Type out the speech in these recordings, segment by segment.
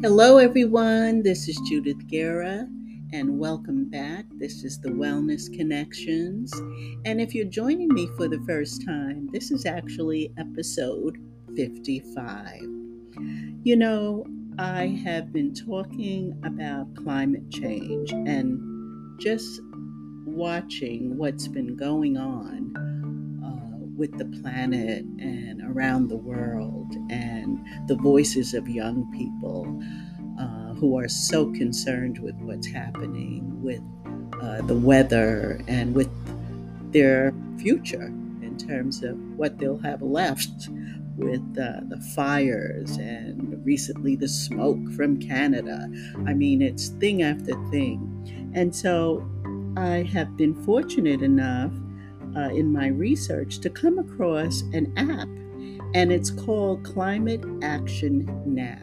Hello, everyone. This is Judith Guerra, and welcome back. This is the Wellness Connections. And if you're joining me for the first time, this is actually episode 55. You know, I have been talking about climate change and just watching what's been going on with the planet and around the world and the voices of young people uh, who are so concerned with what's happening with uh, the weather and with their future in terms of what they'll have left with uh, the fires and recently the smoke from Canada. I mean, it's thing after thing. And so I have been fortunate enough uh, in my research to come across an app, and it's called Climate Action Now.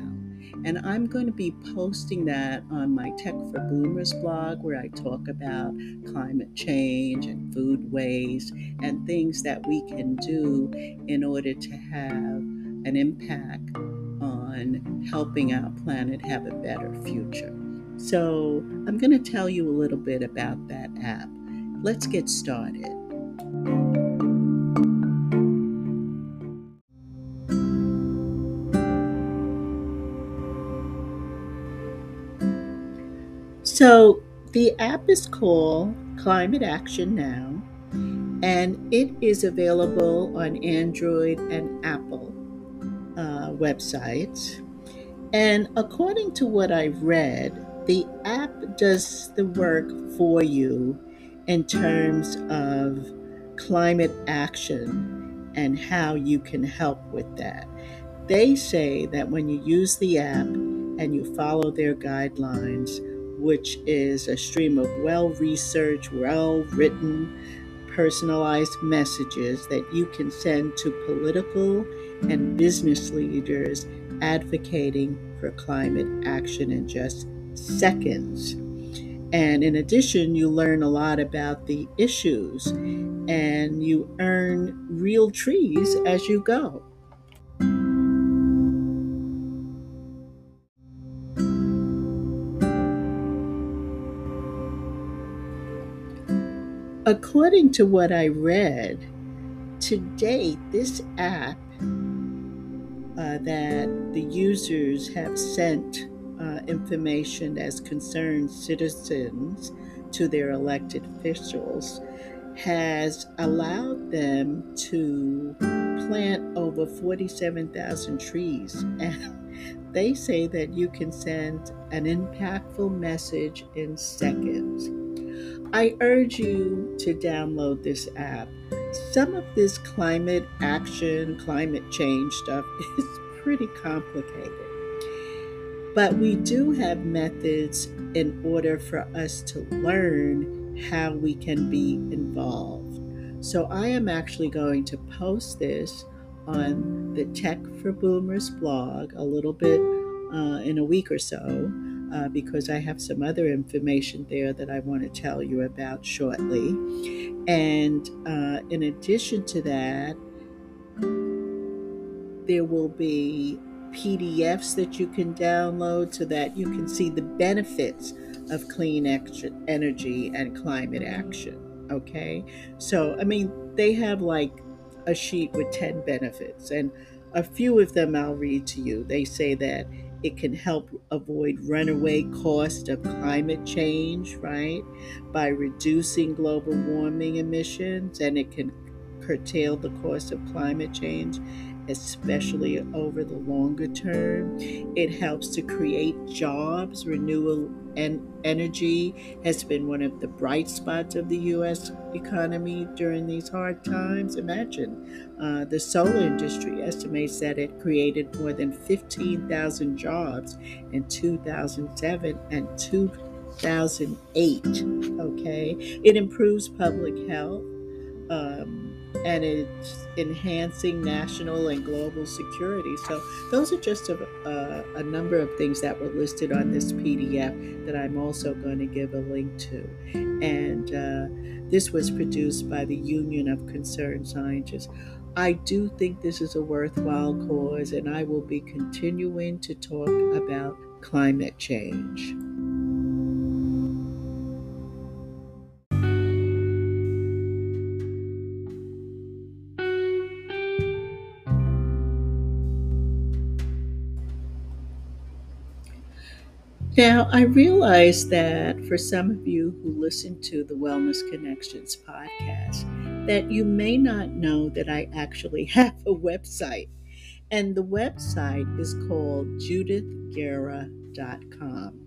And I'm going to be posting that on my Tech for Boomers blog, where I talk about climate change and food waste and things that we can do in order to have an impact on helping our planet have a better future. So, I'm going to tell you a little bit about that app. Let's get started. So, the app is called Climate Action Now, and it is available on Android and Apple uh, websites. And according to what I've read, the app does the work for you in terms of climate action and how you can help with that. They say that when you use the app and you follow their guidelines, which is a stream of well researched, well written, personalized messages that you can send to political and business leaders advocating for climate action in just seconds. And in addition, you learn a lot about the issues and you earn real trees as you go. According to what I read, to date, this app uh, that the users have sent uh, information as concerns citizens to their elected officials has allowed them to plant over 47,000 trees. And they say that you can send an impactful message in seconds. I urge you to download this app. Some of this climate action, climate change stuff is pretty complicated. But we do have methods in order for us to learn how we can be involved. So I am actually going to post this on the Tech for Boomers blog a little bit uh, in a week or so uh, because I have some other information there that I want to tell you about shortly. And uh, in addition to that, there will be PDFs that you can download so that you can see the benefits of clean energy and climate action. Okay, so I mean, they have like a sheet with 10 benefits, and a few of them I'll read to you. They say that it can help avoid runaway cost of climate change, right? By reducing global warming emissions, and it can curtail the cost of climate change especially over the longer term. It helps to create jobs. Renewable en- energy has been one of the bright spots of the U.S. economy during these hard times. Imagine uh, the solar industry estimates that it created more than 15,000 jobs in 2007 and 2008. Okay, it improves public health. Um, and it's enhancing national and global security. So, those are just a, a, a, number of things that were listed on this PDF that I'm also going to give a link to. And uh, This was produced by the Union of Concerned Scientists. I do think this is a worthwhile cause, and I will be continuing to talk about climate change. Now, I realize that for some of you who listen to the Wellness Connections podcast, that you may not know that I actually have a website. And the website is called judithguerra.com.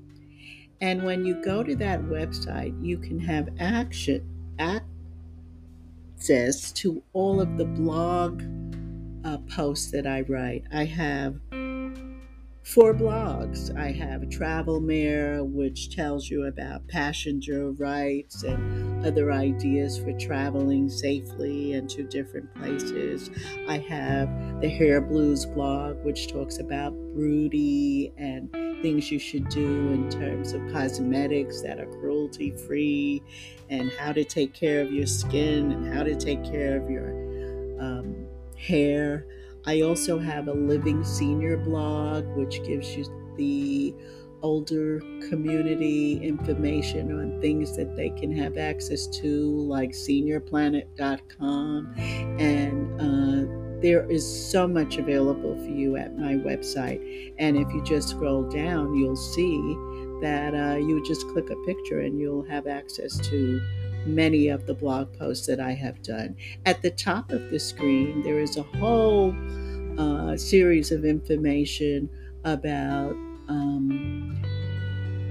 And when you go to that website, you can have action access to all of the blog uh, posts that I write. I have four blogs. I have Travel Mare, which tells you about passenger rights and other ideas for traveling safely and to different places. I have the Hair Blues blog, which talks about broody and things you should do in terms of cosmetics that are cruelty free and how to take care of your skin and how to take care of your um, hair. I also have a living senior blog, which gives you the older community information on things that they can have access to, like seniorplanet.com. And uh, there is so much available for you at my website. And if you just scroll down, you'll see that uh, you just click a picture and you'll have access to many of the blog posts that I have done. At the top of the screen, there is a whole uh, series of information about um,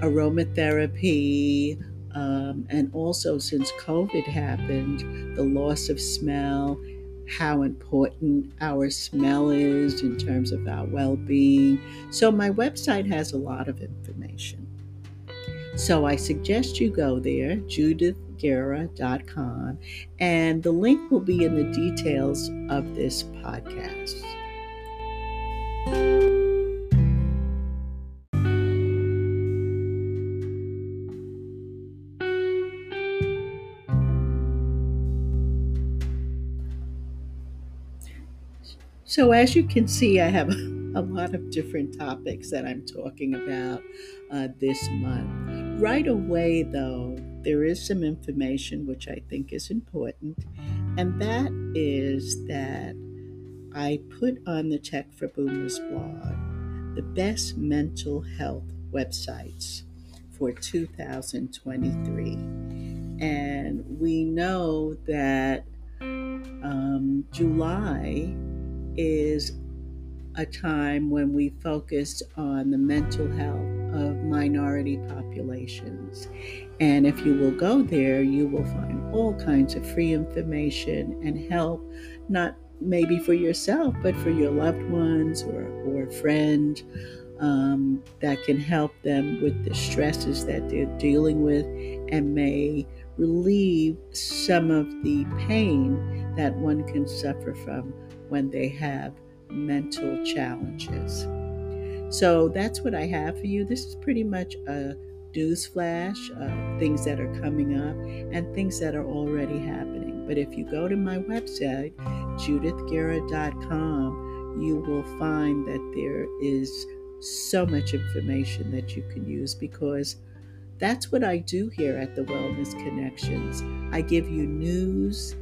aromatherapy. Um, and also, since COVID happened, the loss of smell, how important our smell is in terms of our well being. So, my website has a lot of information. So, I suggest you go there, judithguerra.com, and the link will be in the details of this podcast. So, as you can see, I have a lot of different topics that I'm talking about uh, this month. Right away, though, there is some information which I think is important, and that is that I put on the Tech for Boomers blog the best mental health websites for 2023. And we know that um, July is a time when we focused on the mental health of minority populations. And if you will go there, you will find all kinds of free information and help, not maybe for yourself, but for your loved ones or, or a friend um, that can help them with the stresses that they're dealing with and may relieve some of the pain that one can suffer from when they have mental challenges. So that's what I have for you. This is pretty much a news flash of things that are coming up and things that are already happening. But if you go to my website, judithguerra.com, you will find that there is so much information that you can use because that's what I do here at the Wellness Connections. I give you news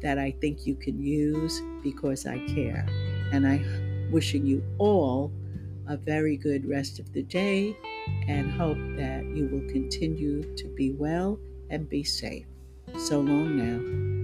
that I think you can use because I care. And I'm wishing you all a very good rest of the day and hope that you will continue to be well and be safe. So long now.